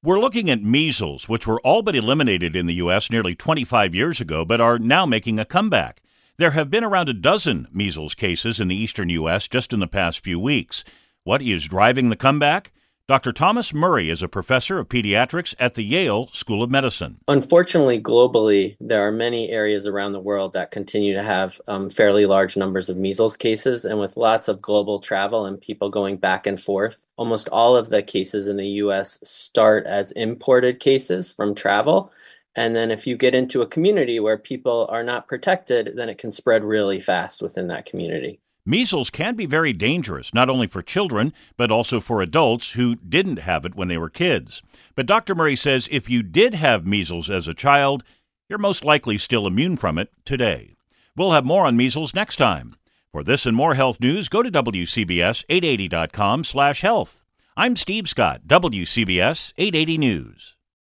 We're looking at measles, which were all but eliminated in the U.S. nearly 25 years ago, but are now making a comeback. There have been around a dozen measles cases in the eastern U.S. just in the past few weeks. What is driving the comeback? Dr. Thomas Murray is a professor of pediatrics at the Yale School of Medicine. Unfortunately, globally, there are many areas around the world that continue to have um, fairly large numbers of measles cases. And with lots of global travel and people going back and forth, almost all of the cases in the US start as imported cases from travel. And then if you get into a community where people are not protected, then it can spread really fast within that community. Measles can be very dangerous, not only for children, but also for adults who didn't have it when they were kids. But Dr. Murray says if you did have measles as a child, you're most likely still immune from it today. We'll have more on measles next time. For this and more health news, go to WCBS880.com slash health. I'm Steve Scott, WCBS 880 News.